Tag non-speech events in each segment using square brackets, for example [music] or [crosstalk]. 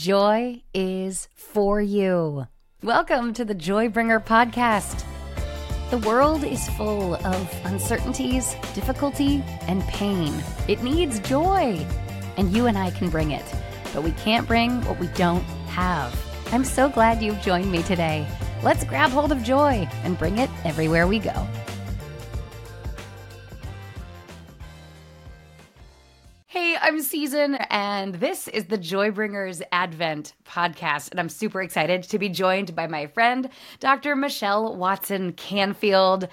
Joy is for you. Welcome to the Joybringer podcast. The world is full of uncertainties, difficulty, and pain. It needs joy, and you and I can bring it, but we can't bring what we don't have. I'm so glad you've joined me today. Let's grab hold of joy and bring it everywhere we go. I'm Season, and this is the Joybringers Advent podcast. And I'm super excited to be joined by my friend, Dr. Michelle Watson Canfield.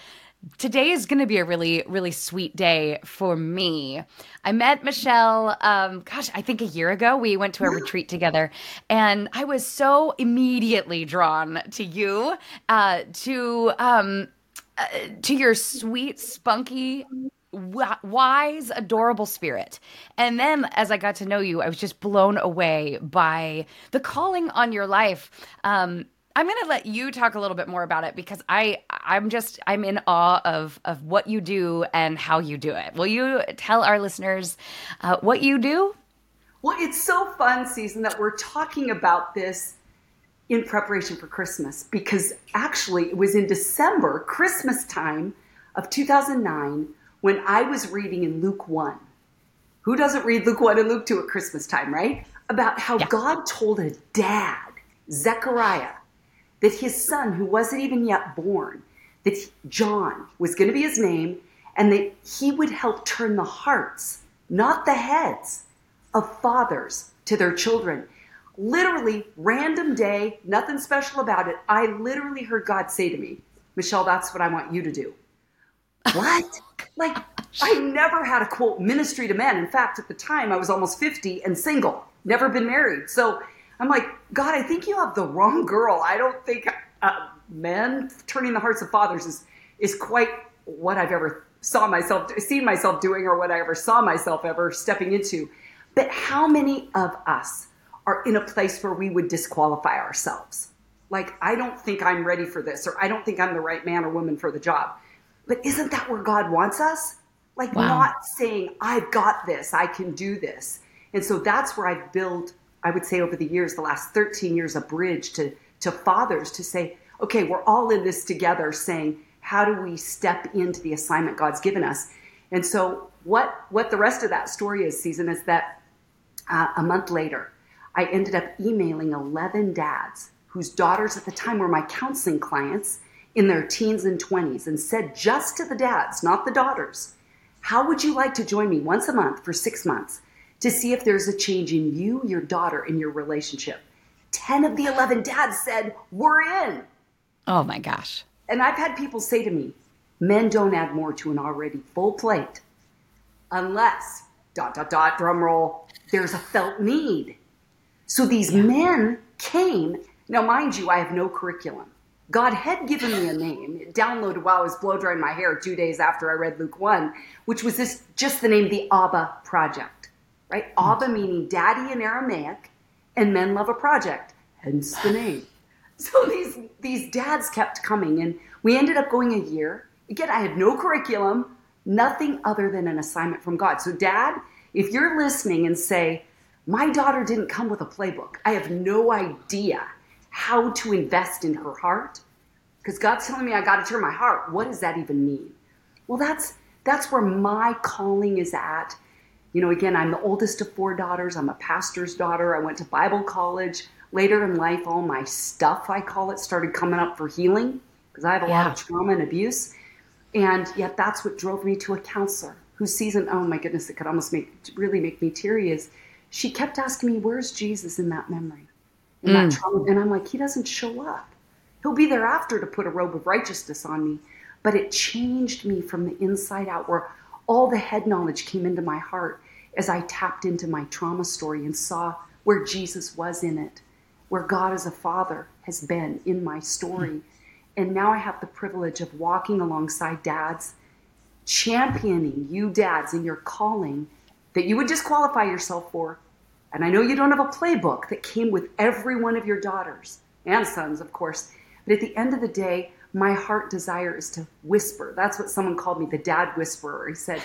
Today is going to be a really, really sweet day for me. I met Michelle, um, gosh, I think a year ago. We went to a retreat together, and I was so immediately drawn to you, uh, to um, uh, to your sweet, spunky wise, adorable spirit. And then as I got to know you, I was just blown away by the calling on your life. Um, I'm going to let you talk a little bit more about it because I I'm just I'm in awe of of what you do and how you do it. Will you tell our listeners uh, what you do? Well, it's so fun, season that we're talking about this in preparation for Christmas because actually it was in December, Christmas time of 2009 when I was reading in Luke 1. Who doesn't read Luke 1 and Luke 2 at Christmas time, right? About how yeah. God told a dad, Zechariah, that his son, who wasn't even yet born, that John was going to be his name, and that he would help turn the hearts, not the heads, of fathers to their children. Literally, random day, nothing special about it. I literally heard God say to me, Michelle, that's what I want you to do. What? like, I never had a quote ministry to men. In fact, at the time, I was almost 50 and single, never been married. So I'm like, God, I think you have the wrong girl. I don't think uh, men turning the hearts of fathers is, is quite what I've ever saw myself, seen myself doing or what I ever saw myself ever stepping into. But how many of us are in a place where we would disqualify ourselves? Like, I don't think I'm ready for this, or I don't think I'm the right man or woman for the job. But isn't that where God wants us? Like wow. not saying, I've got this, I can do this. And so that's where I've built, I would say over the years, the last 13 years, a bridge to, to fathers to say, okay, we're all in this together saying, how do we step into the assignment God's given us? And so what, what the rest of that story is, Season, is that uh, a month later, I ended up emailing 11 dads whose daughters at the time were my counseling clients in their teens and 20s and said just to the dads, not the daughters, how would you like to join me once a month for six months to see if there's a change in you, your daughter, and your relationship? 10 of the 11 dads said, We're in. Oh my gosh. And I've had people say to me, Men don't add more to an already full plate unless, dot, dot, dot, drum roll, there's a felt need. So these men came. Now, mind you, I have no curriculum. God had given me a name. It downloaded while I was blow drying my hair two days after I read Luke 1, which was this just the name, the Abba Project, right? Mm. Abba meaning daddy in Aramaic, and men love a project, hence the [sighs] name. So these, these dads kept coming, and we ended up going a year. Again, I had no curriculum, nothing other than an assignment from God. So, dad, if you're listening and say, my daughter didn't come with a playbook, I have no idea how to invest in her heart because God's telling me I got to turn my heart. What does that even mean? Well, that's that's where my calling is at. You know, again, I'm the oldest of four daughters. I'm a pastor's daughter. I went to Bible college. Later in life, all my stuff, I call it, started coming up for healing because I have a yeah. lot of trauma and abuse. And yet, that's what drove me to a counselor who sees an, oh my goodness, it could almost make, really make me teary is she kept asking me, where's Jesus in that memory? In mm. that trauma. And I'm like, he doesn't show up. He'll be there after to put a robe of righteousness on me. But it changed me from the inside out, where all the head knowledge came into my heart as I tapped into my trauma story and saw where Jesus was in it, where God as a father has been in my story. Mm. And now I have the privilege of walking alongside dads, championing you dads in your calling that you would disqualify yourself for and I know you don't have a playbook that came with every one of your daughters and sons, of course. But at the end of the day, my heart desire is to whisper. That's what someone called me the dad whisperer. He said,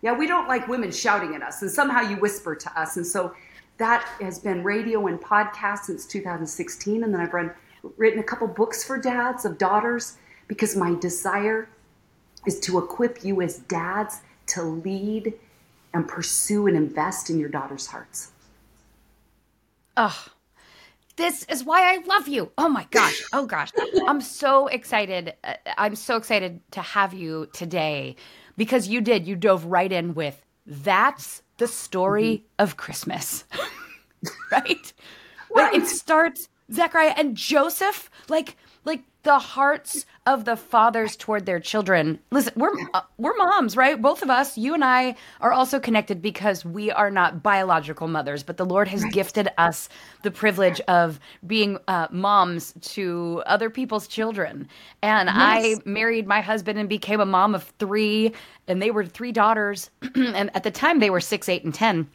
Yeah, we don't like women shouting at us, and somehow you whisper to us. And so that has been radio and podcast since 2016. And then I've run, written a couple books for dads of daughters because my desire is to equip you as dads to lead and pursue and invest in your daughter's hearts. Oh, this is why I love you. Oh my gosh. [laughs] Oh gosh. I'm so excited. Uh, I'm so excited to have you today because you did. You dove right in with that's the story mm-hmm. of Christmas. [laughs] right? right? Like it starts Zechariah and Joseph like like the hearts of the fathers toward their children. Listen, we're uh, we're moms, right? Both of us, you and I, are also connected because we are not biological mothers, but the Lord has gifted us the privilege of being uh, moms to other people's children. And yes. I married my husband and became a mom of three, and they were three daughters, [clears throat] and at the time they were six, eight, and ten.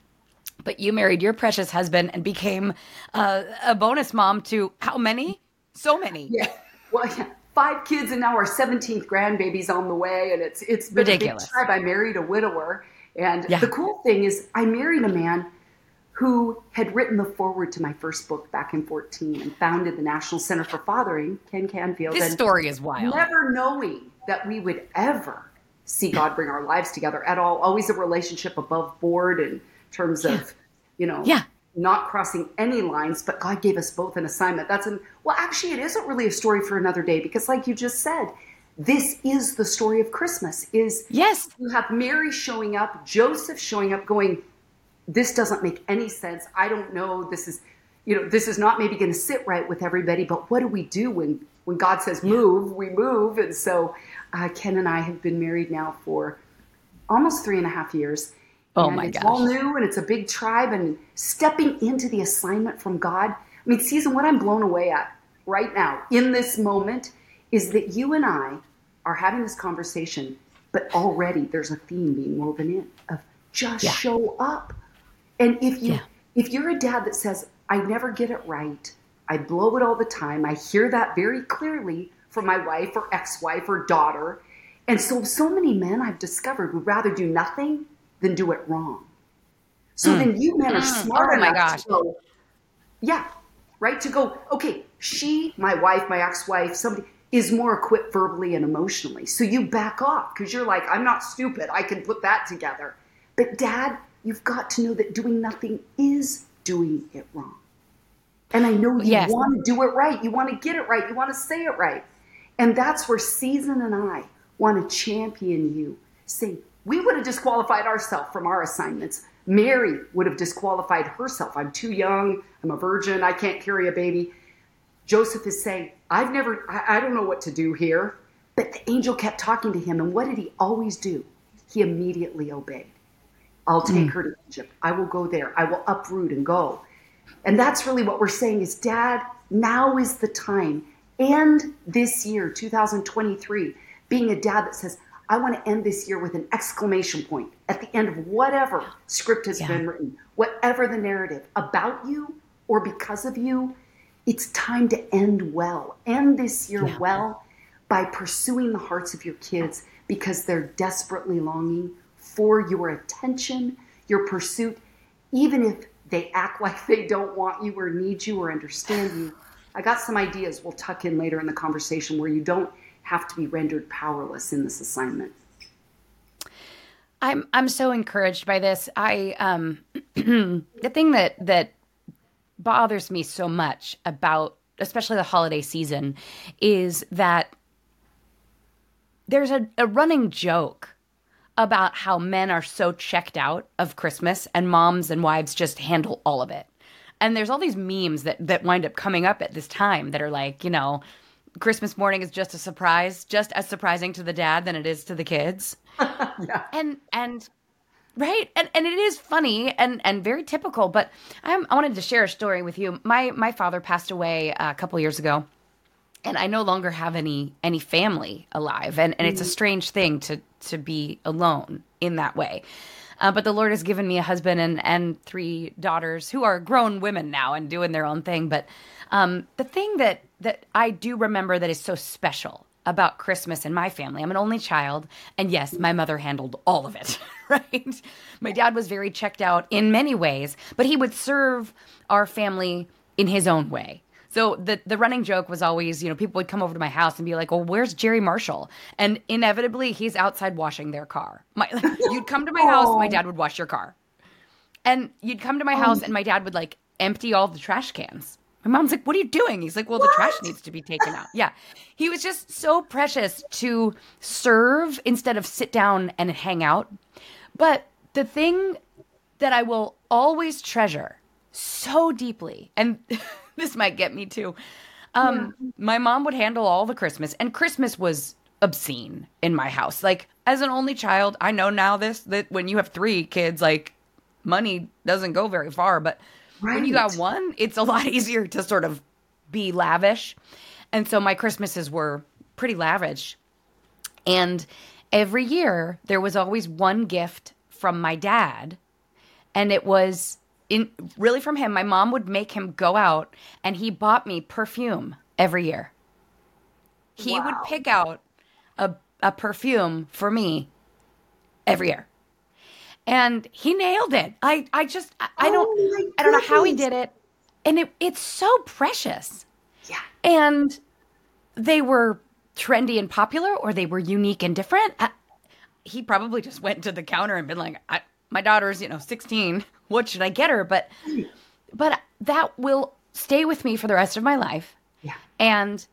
But you married your precious husband and became uh, a bonus mom to how many? So many. Yeah well, yeah, five kids and now our 17th grandbaby's on the way, and it's it's been ridiculous. A big tribe. I married a widower, and yeah. the cool thing is, I married a man who had written the foreword to my first book back in 14 and founded the National Center for Fathering, Ken Canfield. This story is wild. Never knowing that we would ever see God bring our lives together at all. Always a relationship above board in terms of, you know, yeah not crossing any lines, but God gave us both an assignment. That's an well, actually, it isn't really a story for another day because, like you just said, this is the story of Christmas. Is yes, you have Mary showing up, Joseph showing up, going, "This doesn't make any sense. I don't know. This is, you know, this is not maybe going to sit right with everybody. But what do we do when when God says move? We move." And so, uh, Ken and I have been married now for almost three and a half years Oh my it's gosh. all new and it's a big tribe and stepping into the assignment from God. I mean, season what I'm blown away at right now in this moment is that you and I are having this conversation, but already there's a theme being woven in of just yeah. show up. And if you yeah. if you're a dad that says, I never get it right, I blow it all the time, I hear that very clearly from my wife or ex-wife or daughter. And so so many men I've discovered would rather do nothing than do it wrong. So mm. then you men are mm. smart oh enough to go, yeah, right? To go, okay, she, my wife, my ex-wife, somebody is more equipped verbally and emotionally. So you back off because you're like, I'm not stupid. I can put that together. But dad, you've got to know that doing nothing is doing it wrong. And I know you yes. want to do it right. You want to get it right. You want to say it right. And that's where Season and I want to champion you. Say, we would have disqualified ourselves from our assignments. Mary would have disqualified herself. I'm too young. I'm a virgin. I can't carry a baby. Joseph is saying, I've never, I, I don't know what to do here. But the angel kept talking to him. And what did he always do? He immediately obeyed. I'll take mm. her to Egypt. I will go there. I will uproot and go. And that's really what we're saying is, Dad, now is the time. And this year, 2023, being a dad that says, I want to end this year with an exclamation point at the end of whatever script has yeah. been written, whatever the narrative about you or because of you. It's time to end well. End this year yeah. well by pursuing the hearts of your kids because they're desperately longing for your attention, your pursuit, even if they act [laughs] like they don't want you or need you or understand you. I got some ideas we'll tuck in later in the conversation where you don't have to be rendered powerless in this assignment. I'm I'm so encouraged by this. I um [clears throat] the thing that that bothers me so much about especially the holiday season is that there's a, a running joke about how men are so checked out of Christmas and moms and wives just handle all of it. And there's all these memes that that wind up coming up at this time that are like, you know, Christmas morning is just a surprise, just as surprising to the dad than it is to the kids. [laughs] yeah. And and right and and it is funny and and very typical but I'm, i wanted to share a story with you my my father passed away a couple years ago and i no longer have any any family alive and and it's a mm. strange thing to to be alone in that way uh, but the lord has given me a husband and and three daughters who are grown women now and doing their own thing but um, the thing that that I do remember that is so special about Christmas in my family. I'm an only child, and yes, my mother handled all of it, [laughs] right? My dad was very checked out in many ways, but he would serve our family in his own way. So the the running joke was always, you know, people would come over to my house and be like, "Well, where's Jerry Marshall?" And inevitably, he's outside washing their car. My, [laughs] you'd come to my house, my dad would wash your car, and you'd come to my house, and my dad would like empty all the trash cans. My mom's like, "What are you doing?" He's like, "Well, the trash needs to be taken out." Yeah, he was just so precious to serve instead of sit down and hang out. But the thing that I will always treasure so deeply, and [laughs] this might get me too. Um, yeah. My mom would handle all the Christmas, and Christmas was obscene in my house. Like, as an only child, I know now this that when you have three kids, like, money doesn't go very far. But right. when you got one, it's a lot [laughs] easier to sort of be lavish. And so my Christmases were pretty lavish. And every year, there was always one gift from my dad, and it was in really from him. My mom would make him go out and he bought me perfume every year. He wow. would pick out a a perfume for me every year. And he nailed it. I I just I, I don't oh I don't know how he did it. And it it's so precious. Yeah. And they were trendy and popular or they were unique and different. I, he probably just went to the counter and been like, my daughter's, you know, 16 what should I get her? But but that will stay with me for the rest of my life. Yeah. And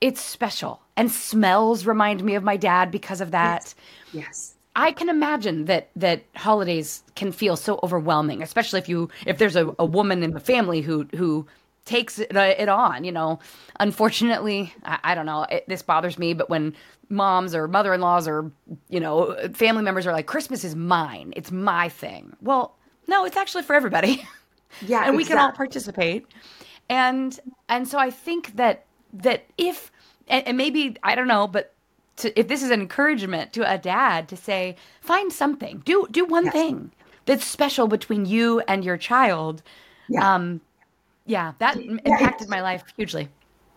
it's special. And smells remind me of my dad because of that. Yes. yes. I can imagine that that holidays can feel so overwhelming, especially if you if there's a, a woman in the family who who takes it, uh, it on. You know, unfortunately, I, I don't know. It, this bothers me, but when moms or mother-in-laws or you know family members are like, "Christmas is mine. It's my thing." Well, no, it's actually for everybody. [laughs] Yeah, and we exactly. can all participate. And and so I think that that if and, and maybe I don't know, but to, if this is an encouragement to a dad to say, find something, do do one yes. thing that's special between you and your child. Yeah. Um, yeah, that yeah, impacted my life hugely.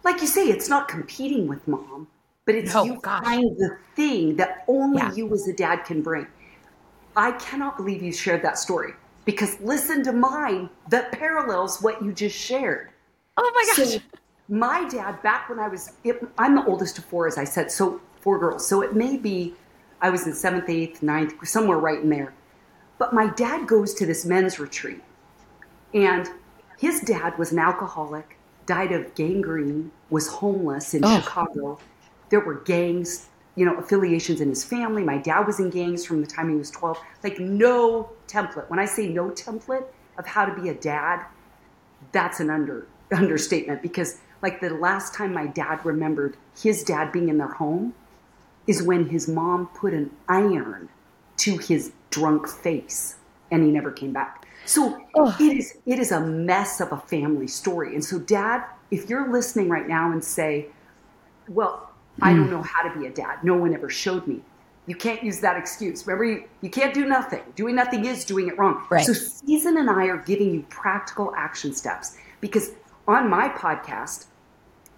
Like you say, it's not competing with mom, but it's you gosh. find the thing that only yeah. you as a dad can bring. I cannot believe you shared that story because listen to mine that parallels what you just shared. Oh my gosh. So my dad, back when I was, I'm the oldest of four, as I said, so four girls. So it may be I was in seventh, eighth, ninth, somewhere right in there. But my dad goes to this men's retreat, and his dad was an alcoholic, died of gangrene, was homeless in oh. Chicago. There were gangs you know, affiliations in his family. My dad was in gangs from the time he was 12. Like, no template. When I say no template of how to be a dad, that's an under understatement because like the last time my dad remembered his dad being in their home is when his mom put an iron to his drunk face and he never came back. So it is it is a mess of a family story. And so dad, if you're listening right now and say, well, I don't hmm. know how to be a dad. No one ever showed me. You can't use that excuse. Remember, you, you can't do nothing. Doing nothing is doing it wrong. Right. So, Season and I are giving you practical action steps because on my podcast,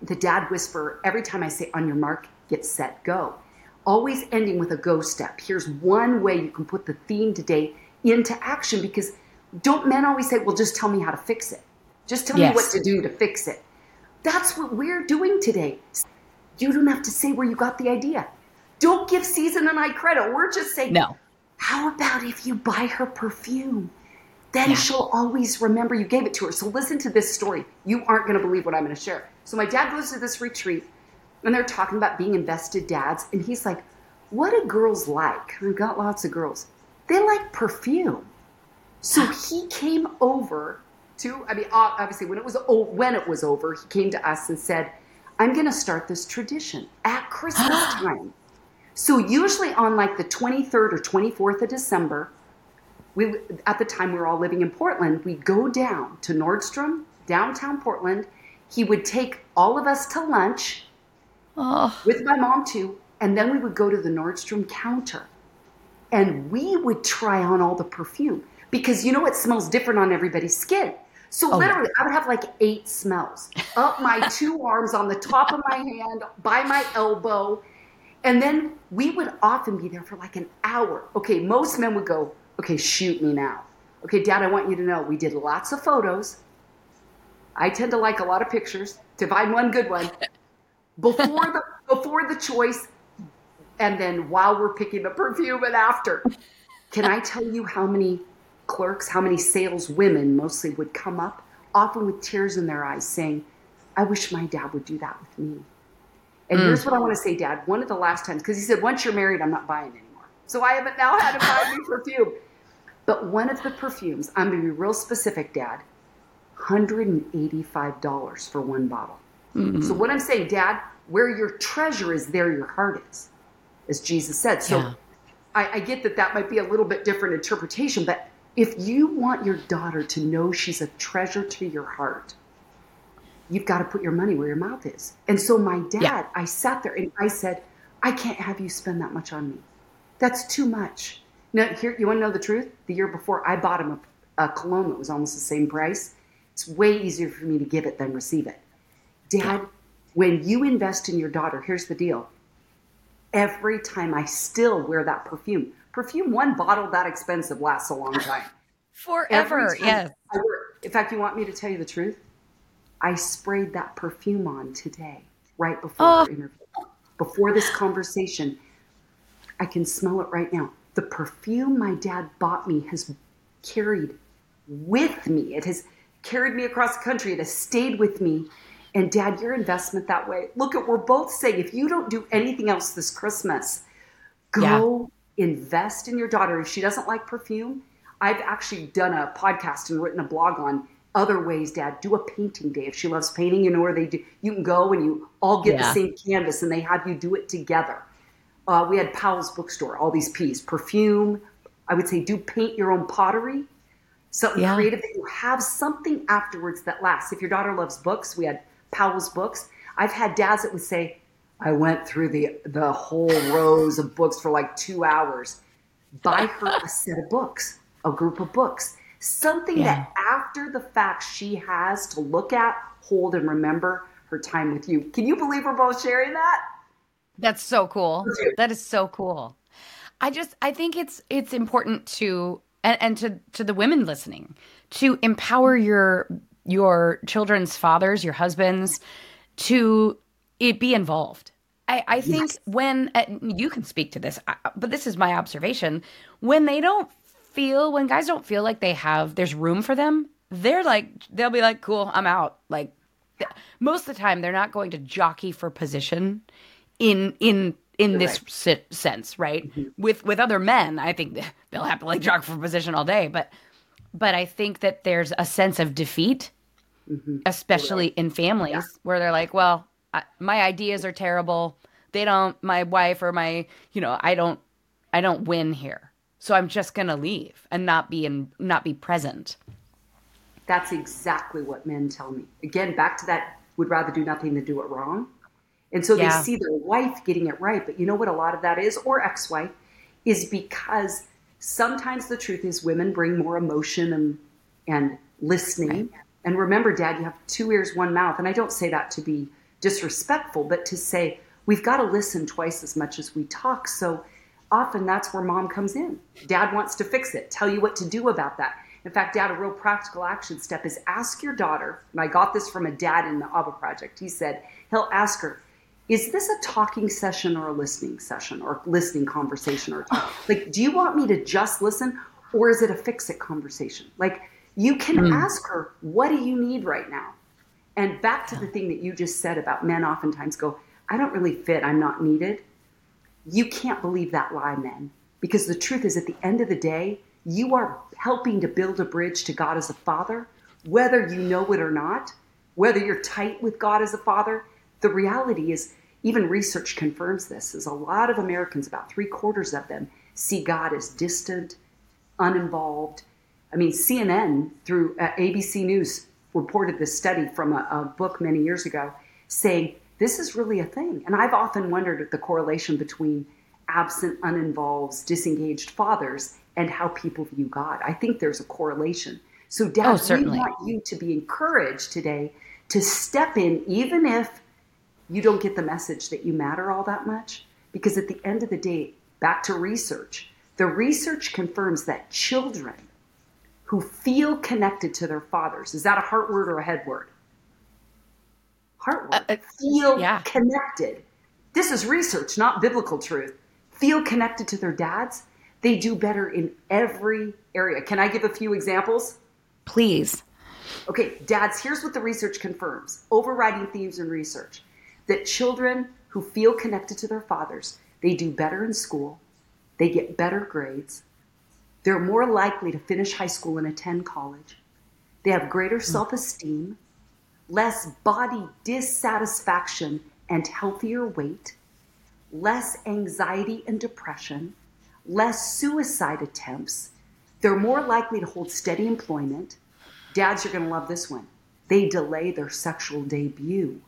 the Dad Whisperer, every time I say on your mark, get set, go, always ending with a go step. Here's one way you can put the theme today into action because don't men always say, well, just tell me how to fix it? Just tell yes. me what to do to fix it. That's what we're doing today. You don't have to say where you got the idea. Don't give Season and I credit. We're just saying, no. How about if you buy her perfume? Then yeah. she'll always remember you gave it to her. So listen to this story. You aren't going to believe what I'm going to share. So my dad goes to this retreat, and they're talking about being invested dads, and he's like, "What do girls like?" I've got lots of girls. They like perfume. So ah. he came over to. I mean, obviously, when it was when it was over, he came to us and said I'm going to start this tradition at Christmas [gasps] time. So usually on like the 23rd or 24th of December, we at the time we were all living in Portland, we'd go down to Nordstrom, downtown Portland. He would take all of us to lunch oh. with my mom too, and then we would go to the Nordstrom counter. And we would try on all the perfume because you know it smells different on everybody's skin. So Oh, literally, I would have like eight smells up my [laughs] two arms on the top of my hand, by my elbow. And then we would often be there for like an hour. Okay, most men would go, okay, shoot me now. Okay, dad, I want you to know we did lots of photos. I tend to like a lot of pictures to find one good one [laughs] before the before the choice and then while we're picking the perfume and after. Can I tell you how many clerks, how many sales women mostly would come up, often with tears in their eyes, saying, I wish my dad would do that with me. And mm. here's what I want to say, Dad. One of the last times, because he said, once you're married, I'm not buying anymore. So I haven't now had to buy new [laughs] perfume. But one of the perfumes, I'm going to be real specific, Dad, $185 for one bottle. Mm-hmm. So what I'm saying, Dad, where your treasure is, there your heart is, as Jesus said. So Yeah. I, I get that that might be a little bit different interpretation, but if you want your daughter to know she's a treasure to your heart, you've got to put your money where your mouth is. And so my dad, Yeah. I sat there and I said, I can't have you spend that much on me. That's too much. Now, here, you want to know the truth? The year before, I bought him a, a cologne that was almost the same price. It's way easier for me to give it than receive it. Dad, when you invest in your daughter, here's the deal. Every time I still wear that perfume, perfume one bottle that expensive lasts a long time. [laughs] Forever. Yes. In fact, you want me to tell you the truth? I sprayed that perfume on today, right before Oh. interview. Before this conversation, I can smell it right now. The perfume my dad bought me has carried with me. It has carried me across the country. It has stayed with me. And dad, your investment that way. Look at we're both saying if you don't do anything else this Christmas, go invest in your daughter. If she doesn't like perfume, I've actually done a podcast and written a blog on other ways, Dad. Do a painting day. If she loves painting, you know where they do. You can go and you all get Yeah. the same canvas, and they have you do it together. Uh, we had Powell's bookstore, all these P's, perfume. I would say do paint your own pottery, something Yeah. creative that you have something afterwards that lasts. If your daughter loves books, we had Powell's books. I've had dads that would say, I went through the the whole [laughs] rows of books for like two hours. Buy her a set of books, a group of books, something Yeah. that after the fact she has to look at, hold, and remember her time with you. Can you believe we're both sharing that? That's so cool. That is so cool. I just I think it's it's important to and, and to to the women listening to empower your your children's fathers, your husbands, to it be involved. I, I think Yes. when uh, you can speak to this, but this is my observation. When they don't feel, when guys don't feel like they have, there's room for them. They're like, they'll be like, "Cool, I'm out." Like most of the time, they're not going to jockey for position in in in this si- sense, right? With with other men, I think [laughs] they'll have to like jockey for position all day, but but I think that there's a sense of defeat, mm-hmm. especially in families where they're like, well, I, my ideas are terrible. They don't. My wife or my, you know, I don't, I don't win here. So I'm just gonna leave and not be in, not be present. That's exactly what men tell me. Again, back to that would rather do nothing than do it wrong. And so Yeah. they see their wife getting it right. But you know what a lot of that is, or ex wife, is because sometimes the truth is women bring more emotion and, and listening. And remember, Dad, you have two ears, one mouth. And I don't say that to be disrespectful, but to say we've got to listen twice as much as we talk. So often that's where mom comes in. Dad wants to fix it, tell you what to do about that. In fact, Dad, a real practical action step is ask your daughter, and I got this from a dad in the ABBA project. He said, he'll ask her, is this a talking session or a listening session or listening conversation or oh. talk? like do you want me to just listen or is it a fix it conversation like you can hmm. ask her what do you need right now and back to the thing that you just said about men oftentimes go i don't really fit i'm not needed you can't believe that lie, men. Because the truth is, at the end of the day, you are helping to build a bridge to God as a father, whether you know it or not, whether you're tight with God as a father. The reality is, even research confirms this, is a lot of Americans, about three quarters of them, see God as distant, uninvolved. I mean, CNN through uh, ABC News reported this study from a, a book many years ago saying this is really a thing. And I've often wondered at the correlation between absent, uninvolved, disengaged fathers and how people view God. I think there's a correlation. So, Dad, oh, we want you to be encouraged today to step in, even if you don't get the message that you matter all that much. Because at the end of the day, back to research, the research confirms that children who feel connected to their fathers, is that a heart word or a head word? Heart word. Uh, uh, feel yeah. connected. This is research, not biblical truth. Feel connected to their dads. They do better in every area. Can I give a few examples? Please. Okay, dads, here's what the research confirms overriding themes in research that children who feel connected to their fathers, they do better in school, they get better grades, they're more likely to finish high school and attend college, they have greater hmm. self esteem, less body dissatisfaction and healthier weight, less anxiety and depression, less suicide attempts. They're more likely to hold steady employment. Dads, you're going to love this one. They delay their sexual debut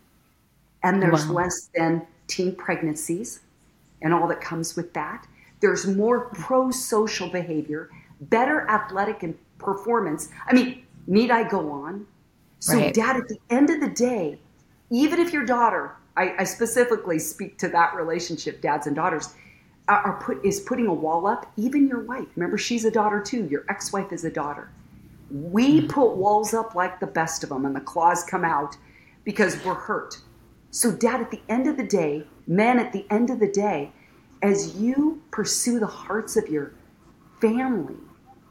and there's wow. less than teen pregnancies and all that comes with that. There's more pro social behavior, better athletic and performance. I mean, need I go on? So, right. dad, at the end of the day, even if your daughter, I, I specifically speak to that relationship, dads and daughters, are put is putting a wall up. Even your wife, remember, she's a daughter too. Your ex-wife is a daughter. We mm-hmm. put walls up like the best of them, and the claws come out because we're hurt. So, dad, at the end of the day, men, at the end of the day, as you pursue the hearts of your family,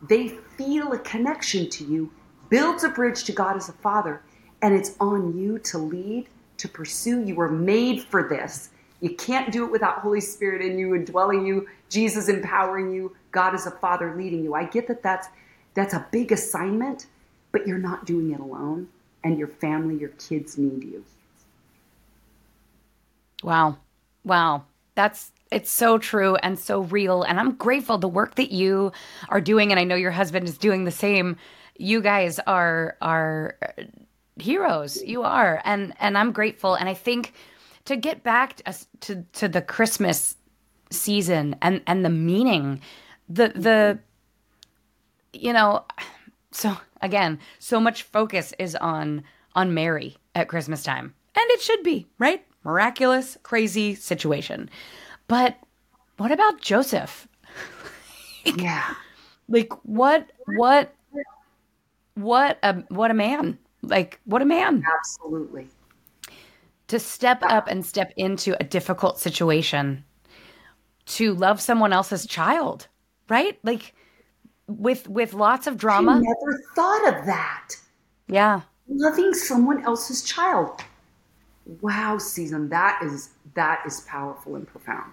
they feel a connection to you, builds a bridge to God as a father, and it's on you to lead, to pursue. You were made for this. You can't do it without Holy Spirit in you, indwelling you, Jesus empowering you, God as a father leading you. I get that that's that's a big assignment, but you're not doing it alone, and your family, your kids need you. Wow. Wow. That's it's so true and so real and I'm grateful the work that you are doing and I know your husband is doing the same. You guys are are uh, heroes. You are. And and I'm grateful and I think to get back to to, to the Christmas season and and the meaning the the you know so again so much focus is on on Mary at Christmas time and it should be right miraculous, crazy situation. But what about Joseph? [laughs] yeah. Like what what what a what a man. Like what a man. Absolutely. To step up and step into a difficult situation to love someone else's child, right? Like with with lots of drama. I never thought of that. Yeah. Loving someone else's child wow season that is that is powerful and profound.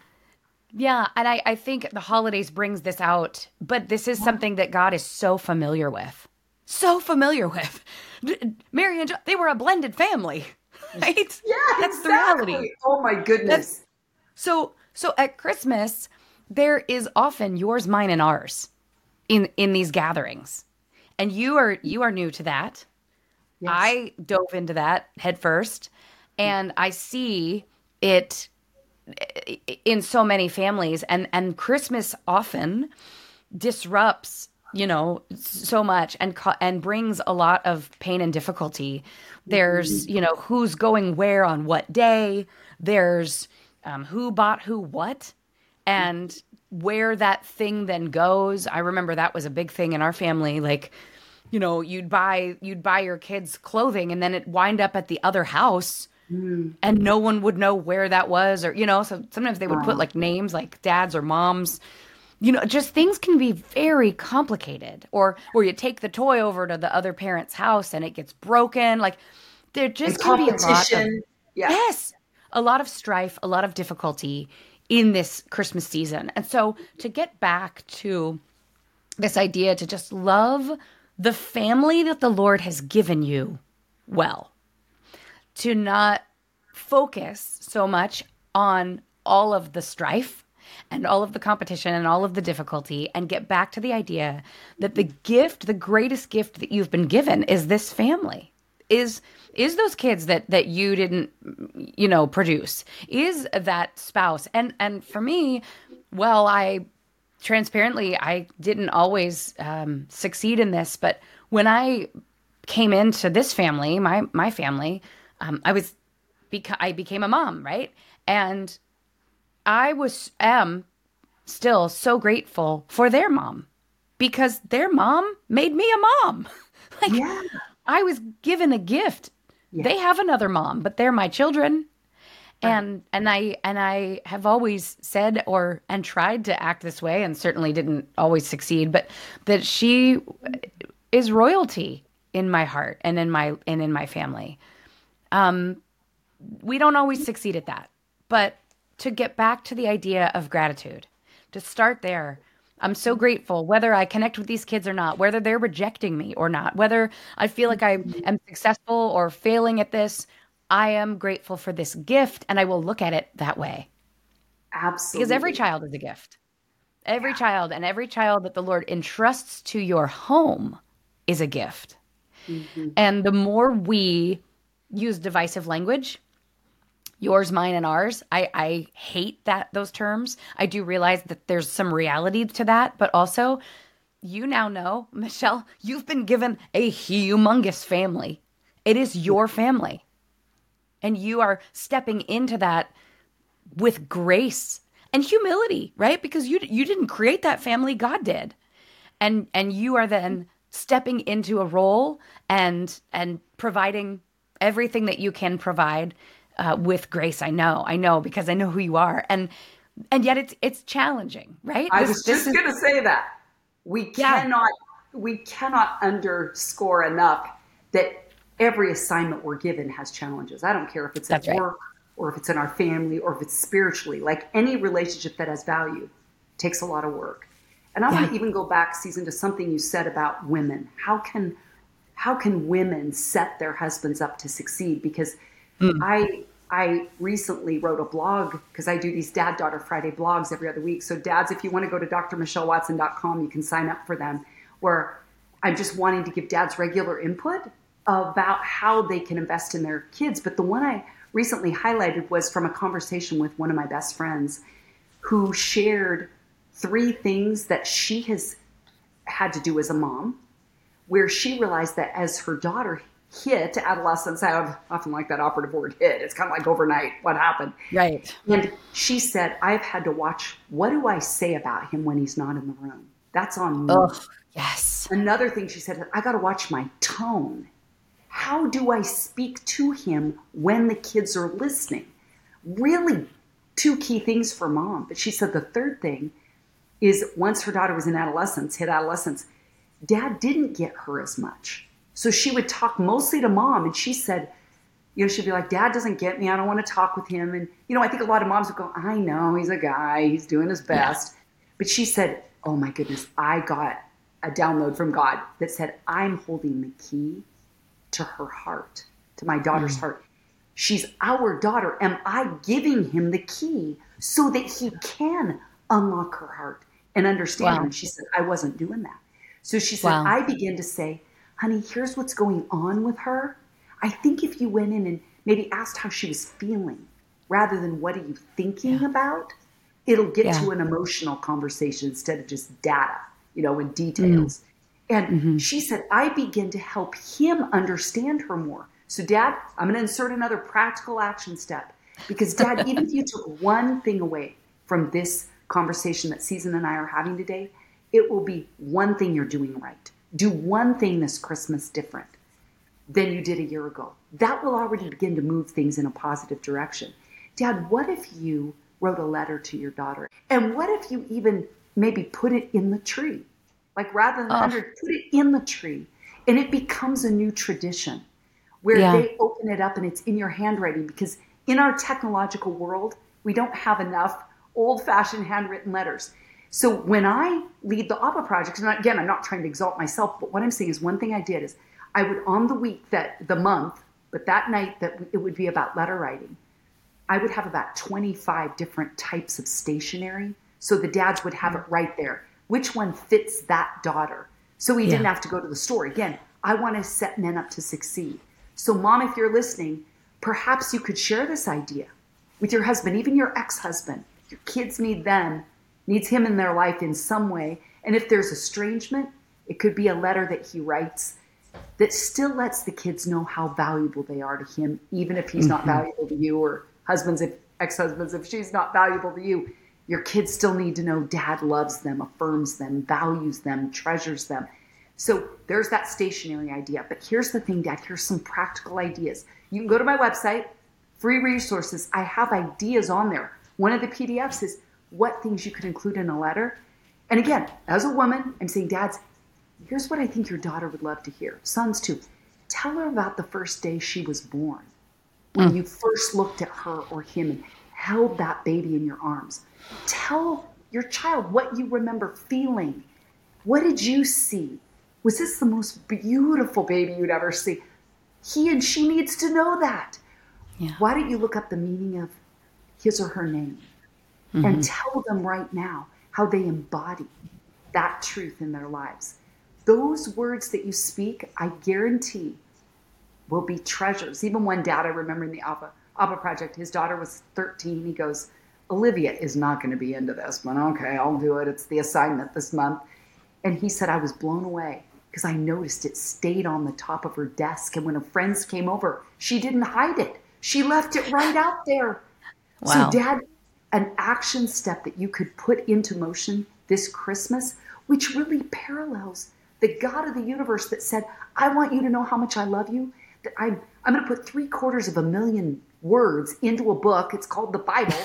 Yeah and i i think the holidays brings this out but this is something that god is so familiar with. So familiar with. Mary and John, they were a blended family [laughs] right? Yeah that's exactly. the reality. oh my goodness. That's, so so at christmas there is often yours mine and ours in in these gatherings. And you are you are new to that. Yes. i dove into that head first and I see it in so many families and and Christmas often disrupts you know so much and and brings a lot of pain and difficulty. There's mm-hmm. you know who's going where on what day. There's um, who bought who what and where that thing then goes. I remember that was a big thing in our family like you know you'd buy you'd buy your kids clothing and then it wind up at the other house Mm. And no one would know where that was, or, you know, so sometimes they would wow. put like names like dads or moms. You know, just things can be very complicated. Or, or you take the toy over to the other parent's house and it gets broken. Like, there just and can be a lot of, yeah. yes, a lot of strife, a lot of difficulty in this Christmas season. And so to get back to this idea to just love the family that the Lord has given you well to not focus so much on all of the strife and all of the competition and all of the difficulty and get back to the idea that the gift the greatest gift that you've been given is this family. Is is those kids that that you didn't you know produce is that spouse? And and for me well i transparently i didn't always um, succeed in this but when I came into this family, my my family, um, I was beca- I became a mom, right? And I was am still so grateful for their mom because their mom made me a mom. [laughs] like Yeah. I was given a gift. Yeah. They have another mom, but they're my children. And and I and I have always said or and tried to act this way and certainly didn't always succeed, but that she is royalty in my heart and in my and in my family. Um we don't always succeed at that. But to get back to the idea of gratitude, to start there, I'm so grateful whether I connect with these kids or not, whether they're rejecting me or not, whether I feel like I am successful or failing at this. I am grateful for this gift and I will look at it that way Absolutely. because every child is a gift. Every child and every child that the Lord entrusts to your home is a gift. And the more we use divisive language, yours, mine, and ours, I, I hate that those terms. I do realize that there's some reality to that, but also you now know, [laughs] Michelle, you've been given a humongous family. It is your family. And you are stepping into that with grace and humility, right? Because you you didn't create that family, God did. And and you are then stepping into a role and and providing everything that you can provide uh, with grace. I know, I know, because I know who you are, and and yet it's it's challenging, right? I This- was just is- going to say that we Yeah. cannot we cannot underscore enough that every assignment we're given has challenges. I don't care if it's That's at right. work or if it's in our family or if it's spiritually. Like any relationship that has value takes a lot of work. And I want to even go back, season, to something you said about women. How can how can women set their husbands up to succeed? Because hmm. I I recently wrote a blog because I do these Dad Daughter Friday blogs every other week. So dads, if you want to go to drmichellewatson.com, you can sign up for them. Where I'm just wanting to give dads regular input about how they can invest in their kids. But the one I recently highlighted was from a conversation with one of my best friends who shared three things that she has had to do as a mom where she realized that as her daughter hit adolescence, I often like that operative word hit. It's kind of like overnight what happened. right. And she said, I've had to watch what do I say about him when he's not in the room? That's on me. Oh, yes. Another thing she said, I got to watch my tone. How do I speak to him when the kids are listening? Really, two key things for mom. But she said the third thing is once her daughter was in adolescence, hit adolescence, dad didn't get her as much. So she would talk mostly to mom. And she said, you know, she'd be like, Dad doesn't get me. I don't want to talk with him. And, you know, I think a lot of moms would go, I know, he's a guy, he's doing his best. But she said, Oh my goodness, I got a download from God that said, I'm holding the key to her heart, to my daughter's mm. heart. She's our daughter. Am I giving him the key so that he can unlock her heart and understand her? Wow. And she said, I wasn't doing that. So she said, Wow. I began to say, honey, here's what's going on with her. I think if you went in and maybe asked how she was feeling rather than what are you thinking about, it'll get Yeah. to an emotional conversation instead of just data, you know, and mm-hmm. details. And mm-hmm. she said, I begin to help him understand her more. So, Dad, I'm going to insert another practical action step because, Dad, [laughs] even if you took one thing away from this conversation that Season and I are having today, it will be one thing you're doing right. Do one thing this Christmas different than you did a year ago. That will already begin to move things in a positive direction. Dad, what if you wrote a letter to your daughter? And what if you even maybe put it in the tree? Like rather than under, put it in the tree. And it becomes a new tradition where Yeah. they open it up and it's in your handwriting because in our technological world, we don't have enough old fashioned handwritten letters. So when I lead the Abba project, and again, I'm not trying to exalt myself, but what I'm saying is one thing I did is I would on the week that the month, but that night that it would be about letter writing, I would have about 25 different types of stationery. So the dads would have it right there. Which one fits that daughter? So we didn't have to go to the store. Again, I want to set men up to succeed. So, mom, if you're listening, perhaps you could share this idea with your husband, even your ex husband. Your kids need them, needs him in their life in some way. And if there's estrangement, it could be a letter that he writes that still lets the kids know how valuable they are to him, even if he's mm-hmm. not valuable to you, or husbands, if ex husbands, if she's not valuable to you. Your kids still need to know dad loves them, affirms them, values them, treasures them. So there's that stationary idea. But here's the thing, Dad, here's some practical ideas. You can go to my website, free resources. I have ideas on there. One of the PDFs is what things you could include in a letter. And again, as a woman, I'm saying, Dads, here's what I think your daughter would love to hear. Sons, too. Tell her about the first day she was born, when mm. you first looked at her or him and held that baby in your arms. Tell your child what you remember feeling. What did you see? Was this the most beautiful baby you'd ever see? He and she needs to know that. Yeah. Why don't you look up the meaning of his or her name mm-hmm. and tell them right now how they embody that truth in their lives? Those words that you speak, I guarantee, will be treasures. Even one dad I remember in the Abba, Abba Project, his daughter was 13. He goes, Olivia is not going to be into this, but okay, I'll do it. It's the assignment this month. And he said, I was blown away because I noticed it stayed on the top of her desk. And when her friends came over, she didn't hide it. She left it right out there. Wow. So, Dad, an action step that you could put into motion this Christmas, which really parallels the God of the universe that said, I want you to know how much I love you. That I'm, I'm going to put three quarters of a million words into a book. It's called the Bible.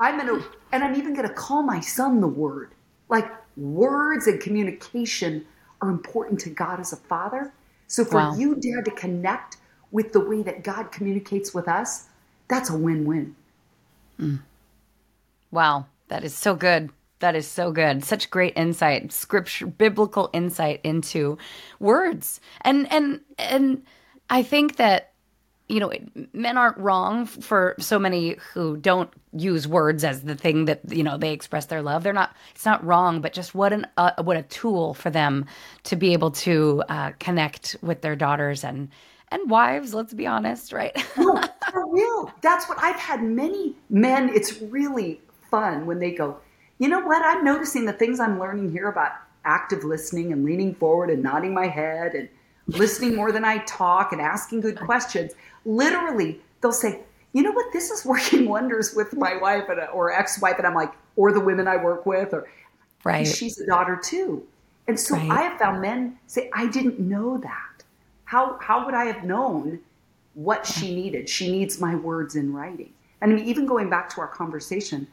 I'm going to, and I'm even going to call my son the Word. Like words and communication are important to God as a father. So for wow. you, Dad, to connect with the way that God communicates with us, that's a win win. Mm. Wow, that is so good. That is so good. Such great insight, scripture, biblical insight into words. And and and I think that you know, men aren't wrong for so many who don't use words as the thing that you know they express their love. They're not. It's not wrong, but just what an uh, what a tool for them to be able to uh, connect with their daughters and and wives. Let's be honest, right? no, for real. That's what I've had many men. It's really fun when they go. You know what? I'm noticing the things I'm learning here about active listening and leaning forward and nodding my head and listening more than I talk and asking good questions literally they'll say, you know what, this is working [laughs] wonders with my wife and, or ex-wife, and I'm like, or the women I work with, or right. she's a daughter too. And so right. I have found men say, I didn't know that. How how would I have known what she needed? She needs my words in writing. And I mean, even going back to our conversation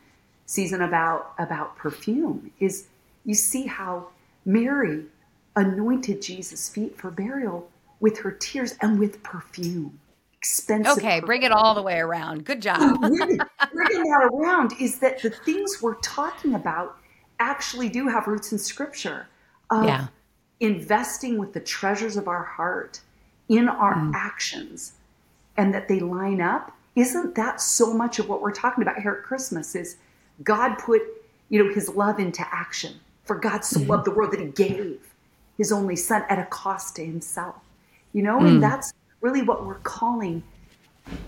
season about about perfume, is you see how Mary anointed Jesus' feet for burial with her tears and with perfume expensive. Okay, bring it all the way around. Good job. [laughs] bringing, bringing that around is that the things we're talking about actually do have roots in scripture. yeah. Investing with the treasures of our heart in our mm. actions and that they line up. Isn't that so much of what we're talking about here at Christmas is God put, you know, his love into action. For God so mm-hmm. loved the world that he gave his only son at a cost to himself. You know, mm. and that's really what we're calling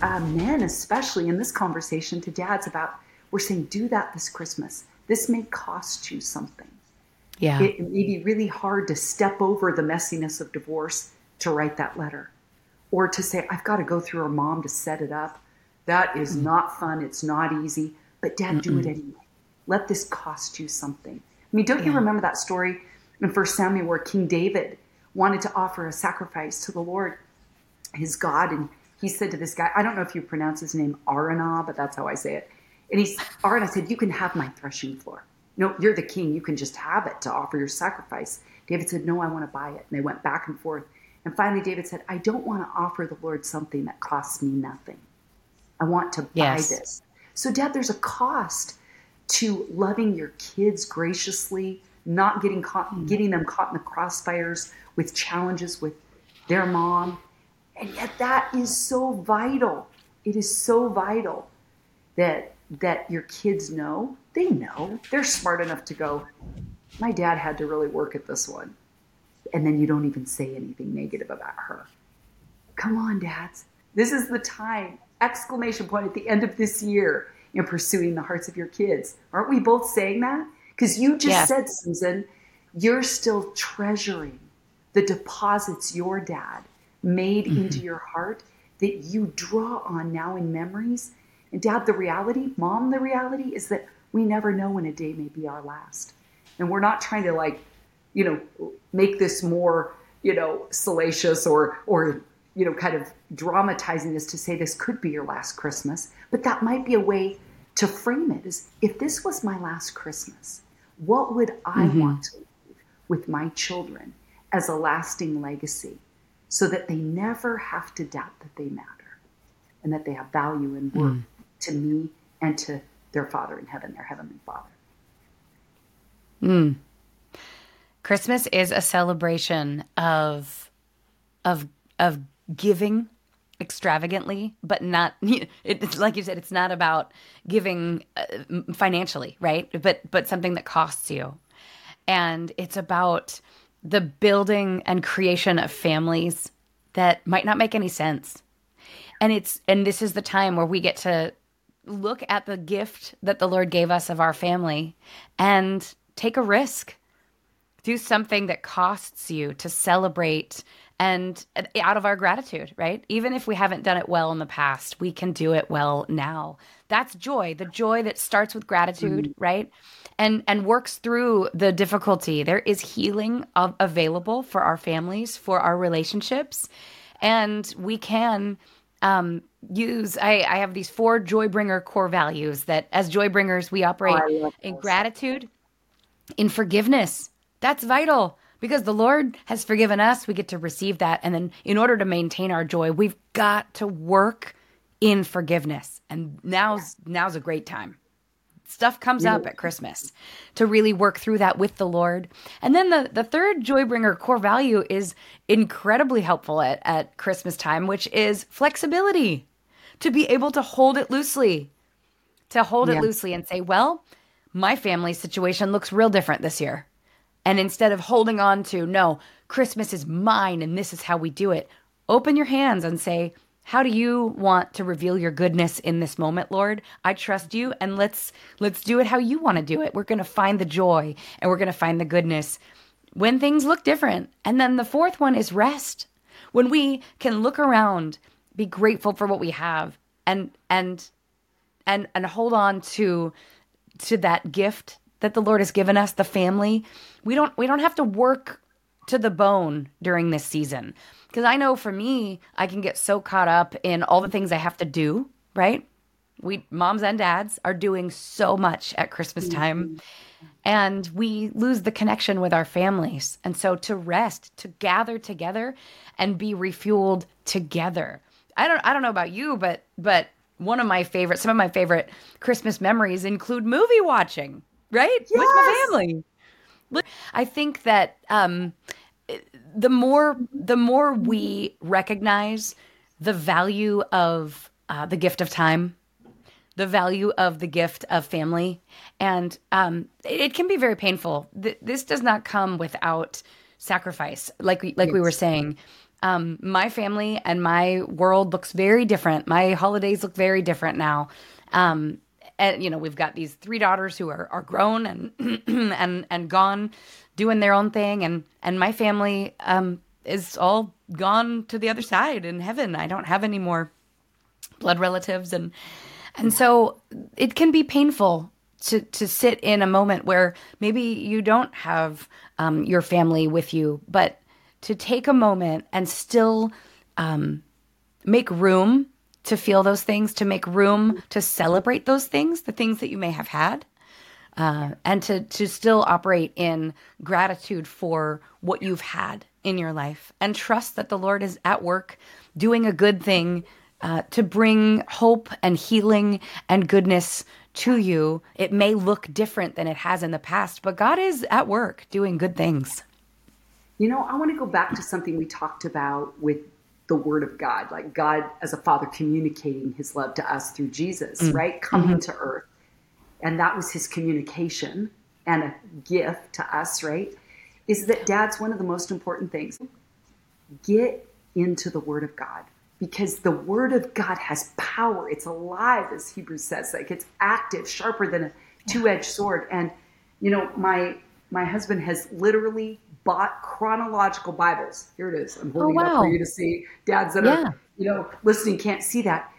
uh, men, especially in this conversation to dads about, we're saying, do that this Christmas. This may cost you something. Yeah. It, it may be really hard to step over the messiness of divorce to write that letter or to say, I've got to go through our mom to set it up. That is mm. not fun. It's not easy. But dad, Mm-mm. do it anyway. Let this cost you something. I mean, don't yeah. you remember that story in First Samuel where King David wanted to offer a sacrifice to the Lord his God, and he said to this guy, I don't know if you pronounce his name Araunah, but that's how I say it. And he's Araunah said, You can have my threshing floor. No, you're the king. You can just have it to offer your sacrifice. David said, No, I want to buy it. And they went back and forth. And finally, David said, I don't want to offer the Lord something that costs me nothing. I want to buy yes. this. So, Dad, there's a cost to loving your kids graciously, not getting caught, mm. getting them caught in the crossfires with challenges with their mom, and yet that is so vital. It is so vital that that your kids know. They know. They're smart enough to go, my dad had to really work at this one. And then you don't even say anything negative about her. Come on, dads. This is the time. Exclamation point at the end of this year in pursuing the hearts of your kids. Aren't we both saying that? Because you just yes. said, Season, you're still treasuring the deposits your dad made mm-hmm. into your heart that you draw on now in memories. And dad, the reality, mom, the reality is that we never know when a day may be our last. And we're not trying to like, you know, make this more, you know, salacious or or you know, kind of dramatizing this to say this could be your last Christmas, but that might be a way to frame it is if this was my last Christmas, what would I mm-hmm. want to leave with my children as a lasting legacy so that they never have to doubt that they matter and that they have value and worth mm. to me and to their Father in heaven, their Heavenly Father. Mm. Christmas is a celebration of of of giving extravagantly, but not [laughs] it's like you said it's not about giving uh, financially, right? But but something that costs you. And it's about the building and creation of families that might not make any sense. And it's and this is the time where we get to look at the gift that the Lord gave us of our family and take a risk. Do something that costs you to celebrate and out of our gratitude, right? Even if we haven't done it well in the past, we can do it well now. That's joy, the joy that starts with gratitude, mm-hmm. right? And and works through the difficulty. There is healing of, available for our families, for our relationships, and we can um, use. I, I have these four joy bringer core values that, as joy bringers, we operate oh, in gratitude, in forgiveness. That's vital because the Lord has forgiven us, we get to receive that. And then, in order to maintain our joy, we've got to work in forgiveness. And now's now's a great time. Stuff comes up at Christmas to really work through that with the Lord. And then the, the third Joybringer core value is incredibly helpful at, at Christmas time, which is flexibility. To be able to hold it loosely, to hold yeah. it loosely and say, well, my family situation looks real different this year. And instead of holding on to, no, Christmas is mine and this is how we do it, open your hands and say, how do you want to reveal your goodness in this moment, Lord? I trust you and let's let's do it how you want to do it. We're going to find the joy and we're going to find the goodness when things look different. And then the fourth one is rest. When we can look around, be grateful for what we have and and and and hold on to to that gift that the Lord has given us, the family. We don't we don't have to work to the bone during this season. Because I know for me, I can get so caught up in all the things I have to do, right? We moms and dads are doing so much at Christmas time. And we lose the connection with our families. And so to rest, to gather together and be refueled together. I don't I don't know about you, but but one of my favorite some of my favorite Christmas memories include movie watching right? Yes. With my family. I think that um, the more the more we recognize the value of uh, the gift of time, the value of the gift of family, and um, it, it, can be very painful. Th- this does not come without sacrifice, like we, like we were saying. Um, my family and my world looks very different. My holidays look very different now. Um, and you know we've got these three daughters who are, are grown and [clears throat] and and gone doing their own thing. And and my family um is all gone to the other side in heaven. I don't have any more blood relatives. And and so it can be painful to to sit in a moment where maybe you don't have um, your family with you but to take a moment and still um, make room to feel those things, to make room to celebrate those things, the things that you may have had, uh, and to to still operate in gratitude for what you've had in your life, and trust that the Lord is at work doing a good thing uh, to bring hope and healing and goodness to you. It may look different than it has in the past, but God is at work doing good things. You know, I want to go back to something we talked about with the word of God, like God as a father communicating his love to us through Jesus, mm-hmm. right? Coming mm-hmm. to earth. And that was his communication and a gift to us, right? Is that dad's one of the most important things. Get into the word of God because the word of God has power. It's alive, as Hebrews says, like it's active, sharper than a two-edged sword. And you know, my my husband has literally bought chronological Bibles. Here it is. I'm oh, holding oh, wow. it up for you to see. Dads that yeah. are, you know, listening can't see that.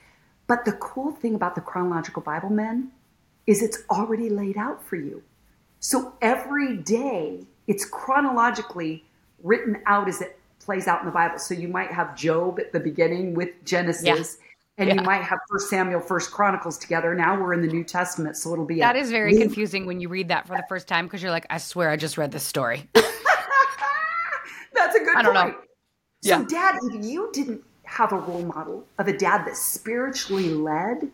But the cool thing about the chronological Bible men is it's already laid out for you. So every day it's chronologically written out as it plays out in the Bible. So you might have Job at the beginning with Genesis. Yeah. And yeah. you might have First Samuel, First Chronicles together. Now we're in the New Testament, so it'll be that is very confusing when you read that for the first time because you're like, I swear I just read this story. [laughs] That's a good I don't point. Know. So, yeah. Dad, if you didn't have a role model of a dad that spiritually led,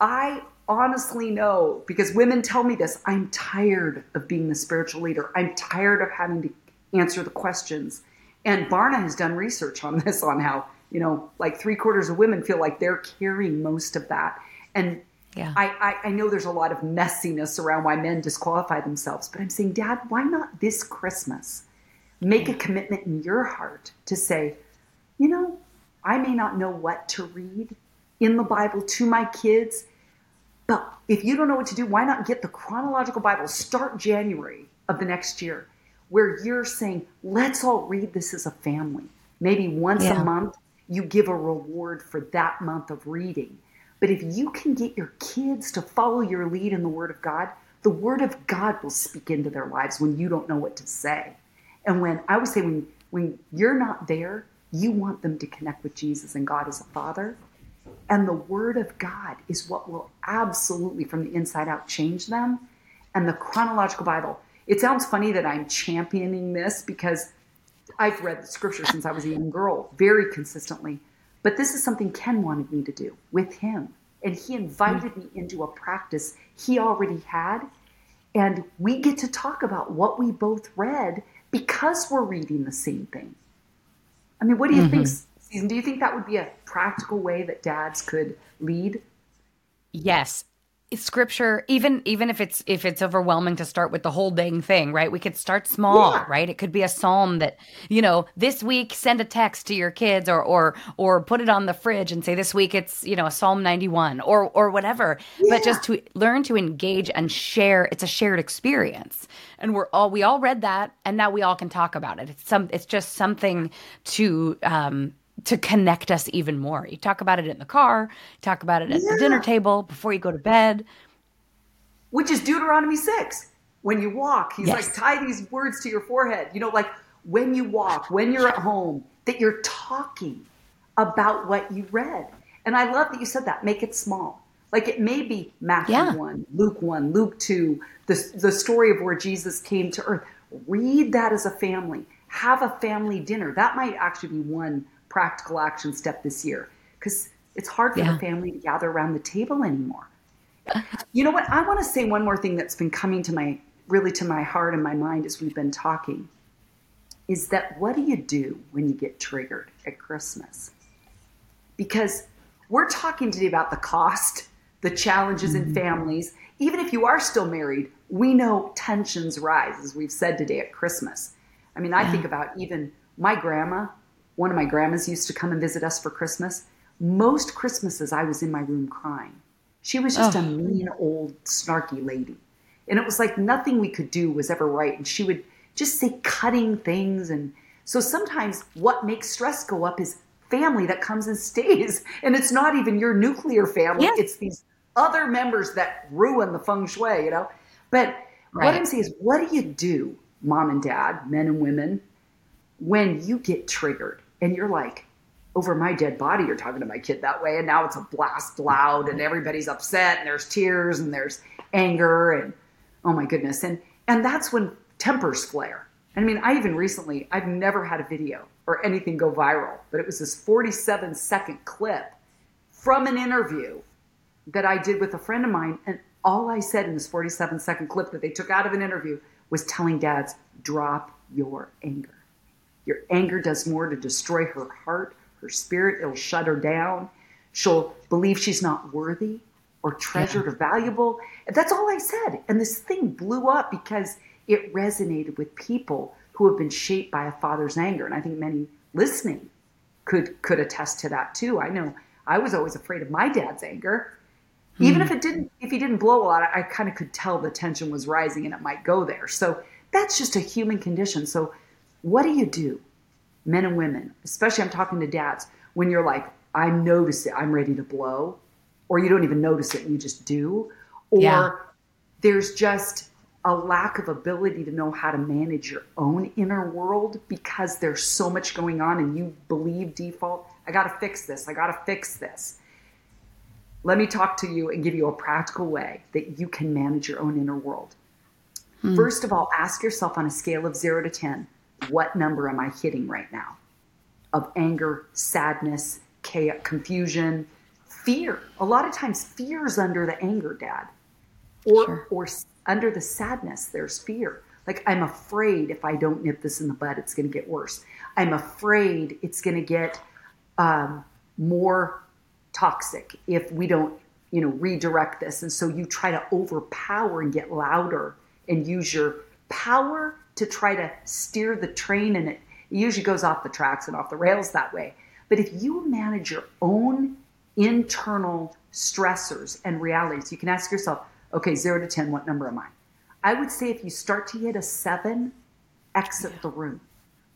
I honestly know because women tell me this I'm tired of being the spiritual leader. I'm tired of having to answer the questions. And Barna has done research on this on how, you know, like three quarters of women feel like they're carrying most of that. And yeah. I, I, I know there's a lot of messiness around why men disqualify themselves, but I'm saying, Dad, why not this Christmas? Make a commitment in your heart to say, you know, I may not know what to read in the Bible to my kids, but if you don't know what to do, why not get the chronological Bible? Start January of the next year, where you're saying, let's all read this as a family. Maybe once yeah. a month, you give a reward for that month of reading. But if you can get your kids to follow your lead in the Word of God, the Word of God will speak into their lives when you don't know what to say. And when I would say, when, when you're not there, you want them to connect with Jesus and God as a Father. And the Word of God is what will absolutely, from the inside out, change them. And the chronological Bible. It sounds funny that I'm championing this because I've read the scripture since I was a young girl very consistently. But this is something Ken wanted me to do with him. And he invited me into a practice he already had. And we get to talk about what we both read because we're reading the same thing. I mean, what do you mm-hmm. think, Season? Do you think that would be a practical way that dads could lead? Yes, scripture even even if it's if it's overwhelming to start with the whole dang thing right? We could start small yeah. right? It could be a psalm that you know this week send a text to your kids or or or put it on the fridge and say this week it's you know a psalm 91 or or whatever. Yeah. but just to learn to engage and share it's a shared experience. And we're all we all read that and now we all can talk about it. It's some it's just something to um to connect us even more. You talk about it in the car, talk about it at yeah. the dinner table before you go to bed. Which is Deuteronomy 6. When you walk, he's yes. like, tie these words to your forehead. You know, like when you walk, when you're at home, that you're talking about what you read. And I love that you said that. Make it small. Like it may be Matthew yeah. 1, Luke 1, Luke 2, the, the story of where Jesus came to earth. Read that as a family. Have a family dinner. That might actually be one practical action step this year because it's hard for yeah. the family to gather around the table anymore. You know what? I want to say one more thing that's been coming to my really to my heart and my mind as we've been talking is that what do you do when you get triggered at Christmas? Because we're talking today about the cost, the challenges mm-hmm. in families. Even if you are still married, we know tensions rise, as we've said today at Christmas. I mean, I yeah. think about even my grandma one of my grandmas used to come and visit us for Christmas. Most Christmases, I was in my room crying. She was just oh. a mean, old, snarky lady. And it was like nothing we could do was ever right. And she would just say cutting things. And so sometimes what makes stress go up is family that comes and [laughs] stays. And it's not even your nuclear family, yeah. it's these other members that ruin the feng shui, you know? But right. what I'm saying is, what do you do, mom and dad, men and women, when you get triggered? And you're like, over my dead body, you're talking to my kid that way. And now it's a blast loud and everybody's upset and there's tears and there's anger and oh my goodness. And and that's when tempers flare. I mean, I even recently, I've never had a video or anything go viral, but it was this 47 second clip from an interview that I did with a friend of mine. And all I said in this 47 second clip that they took out of an interview was telling dads, drop your anger. Your anger does more to destroy her heart, her spirit. It'll shut her down. She'll believe she's not worthy or treasured yeah. or valuable. That's all I said. And this thing blew up because it resonated with people who have been shaped by a father's anger. And I think many listening could could attest to that too. I know I was always afraid of my dad's anger. Even hmm. if it didn't if he didn't blow a lot, I, I kind of could tell the tension was rising and it might go there. So that's just a human condition. So, what do you do, men and women, especially I'm talking to dads, when you're like, I notice it, I'm ready to blow, or you don't even notice it and you just do, or yeah. there's just a lack of ability to know how to manage your own inner world because there's so much going on and you believe default, I got to fix this, I got to fix this. Let me talk to you and give you a practical way that you can manage your own inner world. Hmm. First of all, ask yourself on a scale of zero to 10, what number am I hitting right now? Of anger, sadness, chaos, confusion, fear. A lot of times, fear is under the anger, Dad, or sure. or under the sadness. There's fear. Like I'm afraid if I don't nip this in the bud, it's going to get worse. I'm afraid it's going to get um, more toxic if we don't, you know, redirect this. And so you try to overpower and get louder and use your power to try to steer the train, and it, it usually goes off the tracks and off the rails that way. But if you manage your own internal stressors and realities, you can ask yourself, okay, zero to 10, what number am I? I would say if you start to hit a seven, exit the room.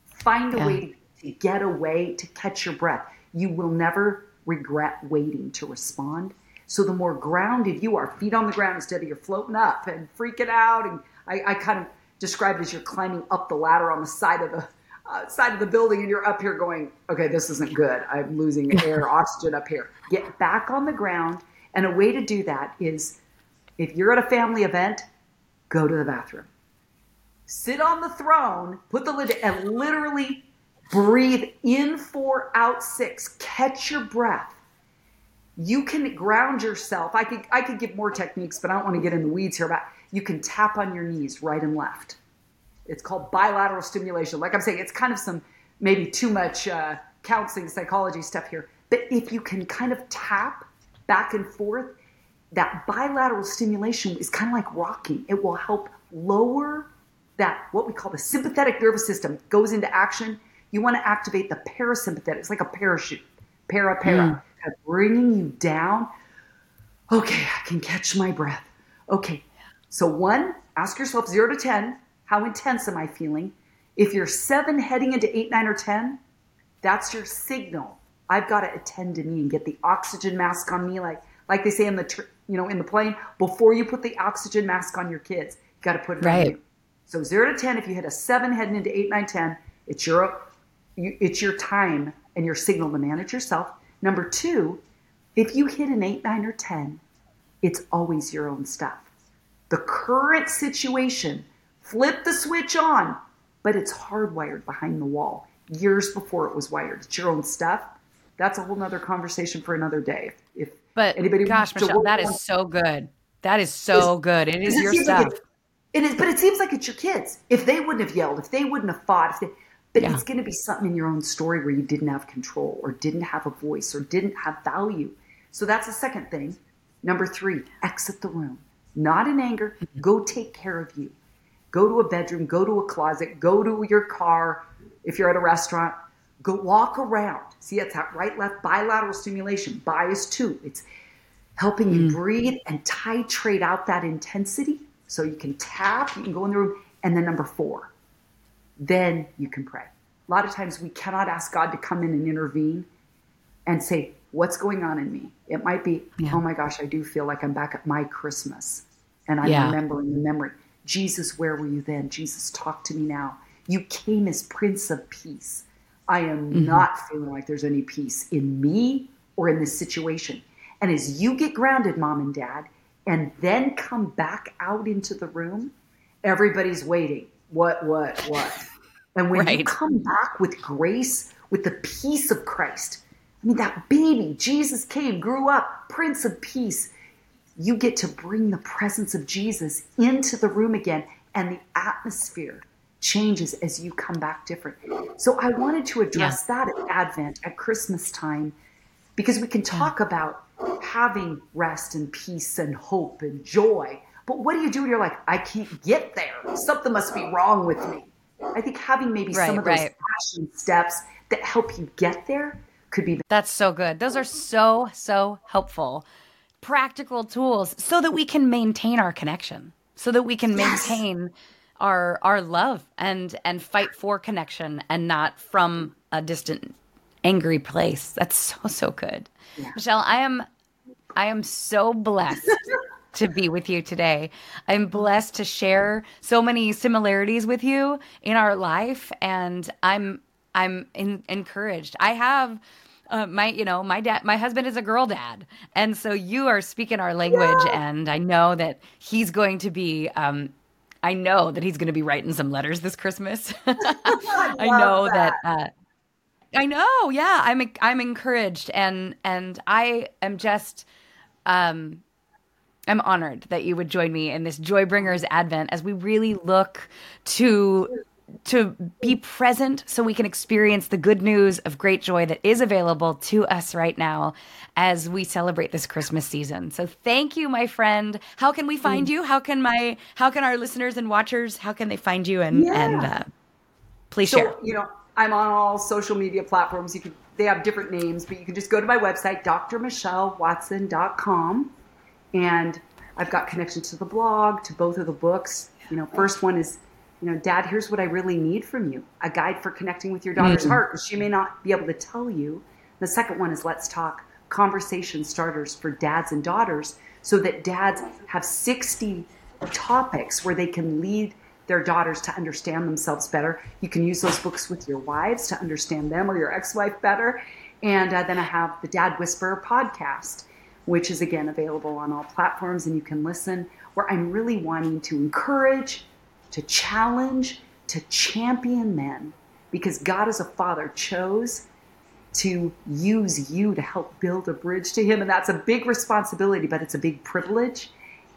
Find a yeah. way to, to get away, to catch your breath. You will never regret waiting to respond. So the more grounded you are, feet on the ground instead of you're floating up and freaking out. And I, I kind of describe it as you're climbing up the ladder on the side of the uh, side of the building and you're up here going, okay, this isn't good. I'm losing [laughs] air, oxygen up here. Get back on the ground. And a way to do that is if you're at a family event, go to the bathroom. Sit on the throne, put the lid, and literally breathe in four, out six. Catch your breath. You can ground yourself. I could I could give more techniques, but I don't want to get in the weeds here. But you can tap on your knees, right and left. It's called bilateral stimulation. Like I'm saying, it's kind of some maybe too much uh, counseling psychology stuff here. But if you can kind of tap back and forth, that bilateral stimulation is kind of like rocking. It will help lower that, what we call the sympathetic nervous system goes into action. You want to activate the parasympathetic. It's like a parachute, para, para, mm. kind of bringing you down. Okay, I can catch my breath. Okay, so one, ask yourself zero to 10, how intense am I feeling? If you're seven heading into eight, nine, or 10, that's your signal. I've got to attend to me and get the oxygen mask on me, like like they say in the tr- you know, in the plane, before you put the oxygen mask on your kids, you got to put it right. on you. So zero to 10, if you hit a seven heading into eight, nine, 10, it's your, it's your time and your signal to manage yourself. Number two, if you hit an eight, nine, or 10, it's always your own stuff. The current situation, flip the switch on, but it's hardwired behind the wall years before it was wired. It's your own stuff. That's a whole nother conversation for another day. If but anybody gosh, Michelle, that is so good. That is so good. It is it your stuff. Like it is, but it seems like it's your kids. If they wouldn't have yelled, if they wouldn't have fought, if they, but yeah. it's going to be something in your own story where you didn't have control or didn't have a voice or didn't have value. So that's the second thing. Number three, exit the room. Not in anger. Go take care of you. Go to a bedroom, go to a closet, go to your car. If you're at a restaurant, Go walk around. See, it's that right left bilateral stimulation, bias two. It's helping you mm. breathe and titrate out that intensity so you can tap, you can go in the room. And then number four, then you can pray. A lot of times we cannot ask God to come in and intervene and say, What's going on in me? It might be, yeah. Oh my gosh, I do feel like I'm back at my Christmas and I'm yeah. remembering the memory. Jesus, where were you then? Jesus, talk to me now. You came as Prince of Peace. I am mm-hmm. not feeling like there's any peace in me or in this situation. And as you get grounded, mom and dad, and then come back out into the room, everybody's waiting. What, what, what? And when right. you come back with grace, with the peace of Christ, I mean, that baby, Jesus came, grew up, Prince of Peace. You get to bring the presence of Jesus into the room again, and the atmosphere changes as you come back different. So I wanted to address yeah. that at Advent, at Christmas time, because we can talk yeah. about having rest and peace and hope and joy. But what do you do when you're like, I can't get there? Something must be wrong with me. I think having maybe right, some of those right. action steps that help you get there could be. That's so good. Those are so, so helpful. Practical tools so that we can maintain our connection, so that we can maintain our our love and and fight for connection and not from a distant angry place. That's so so good. Yeah. Michelle, I am I am so blessed to be with you today. I'm blessed to share so many similarities with you in our life and I'm I'm in, encouraged. I have uh, my you know my dad my husband is a girl dad and so you are speaking our language yeah. and i know that he's going to be um, I know that he's going to be writing some letters this Christmas. [laughs] I, [laughs] I, know that. that uh, I know. Yeah, I'm I'm encouraged and and I am just um I'm honored that you would join me in this Joy Bringers Advent as we really look to to be present so we can experience the good news of great joy that is available to us right now as we celebrate this Christmas season. So thank you my friend. How can we find you? How can my how can our listeners and watchers how can they find you and yeah. and uh, please so, share. You know, I'm on all social media platforms. You can they have different names, but you can just go to my website drmichellewatson.com and I've got connections to the blog, to both of the books. You know, first one is you know, Dad, here's what I really need from you a guide for connecting with your daughter's mm-hmm. heart, she may not be able to tell you. The second one is Let's Talk conversation starters for dads and daughters so that dads have 60 topics where they can lead their daughters to understand themselves better. You can use those books with your wives to understand them or your ex wife better. And uh, then I have the Dad Whisperer podcast, which is again available on all platforms and you can listen, where I'm really wanting to encourage to challenge, to champion men because God as a father chose to use you to help build a bridge to him and that's a big responsibility but it's a big privilege.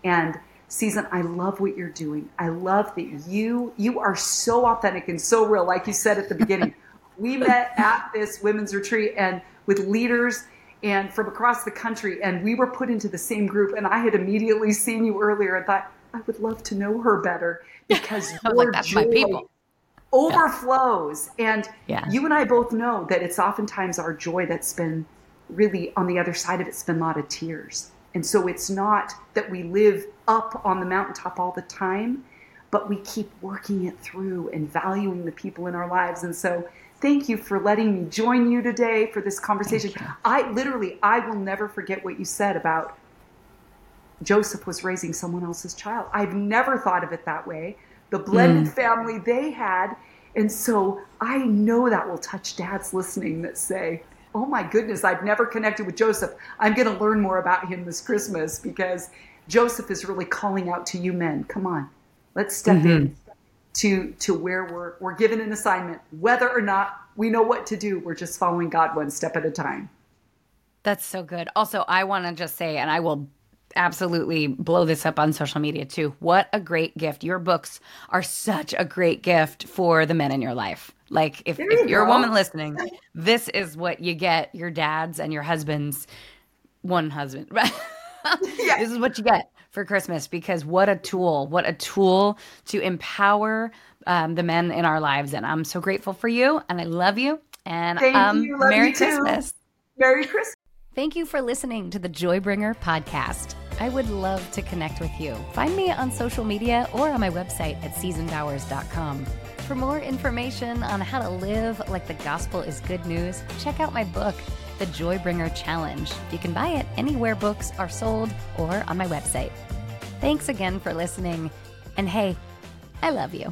And season i love what you're doing. I love that you you are so authentic and so real like you said at the beginning. [laughs] We met at this women's retreat and with leaders and from across the country and we were put into the same group and i had immediately seen you earlier and thought i would love to know her better because [laughs] your like, joy overflows. Yeah. And yeah. you and I both know that it's oftentimes our joy that's been really on the other side of it's been a lot of tears. And so it's not that we live up on the mountaintop all the time, but we keep working it through and valuing the people in our lives. And so thank you for letting me join you today for this conversation. I literally, I will never forget what you said about Joseph was raising someone else's child. I've never thought of it that way. The blended mm. family they had. And so I know that will touch dads listening that say, Oh my goodness, I've never connected with Joseph. I'm going to learn more about him this Christmas because Joseph is really calling out to you men. Come on, let's step mm-hmm. in to, to where we're, we're given an assignment. Whether or not we know what to do, we're just following God one step at a time. That's so good. Also, I want to just say, and I will absolutely blow this up on social media too. What a great gift. Your books are such a great gift for the men in your life. Like if, if you're a woman listening, this is what you get your dads and your husbands one husband. Right? [laughs] yeah. This is what you get for Christmas because what a tool, what a tool to empower um, the men in our lives. And I'm so grateful for you and I love you. And Thank um, you. Merry Christmas. Merry Christmas. Thank you for listening to the Joybringer podcast. I would love to connect with you. Find me on social media or on my website at seasonbowers.com. For more information on how to live like the gospel is good news, check out my book, The Joybringer Challenge. You can buy it anywhere books are sold or on my website. Thanks again for listening. And hey, I love you.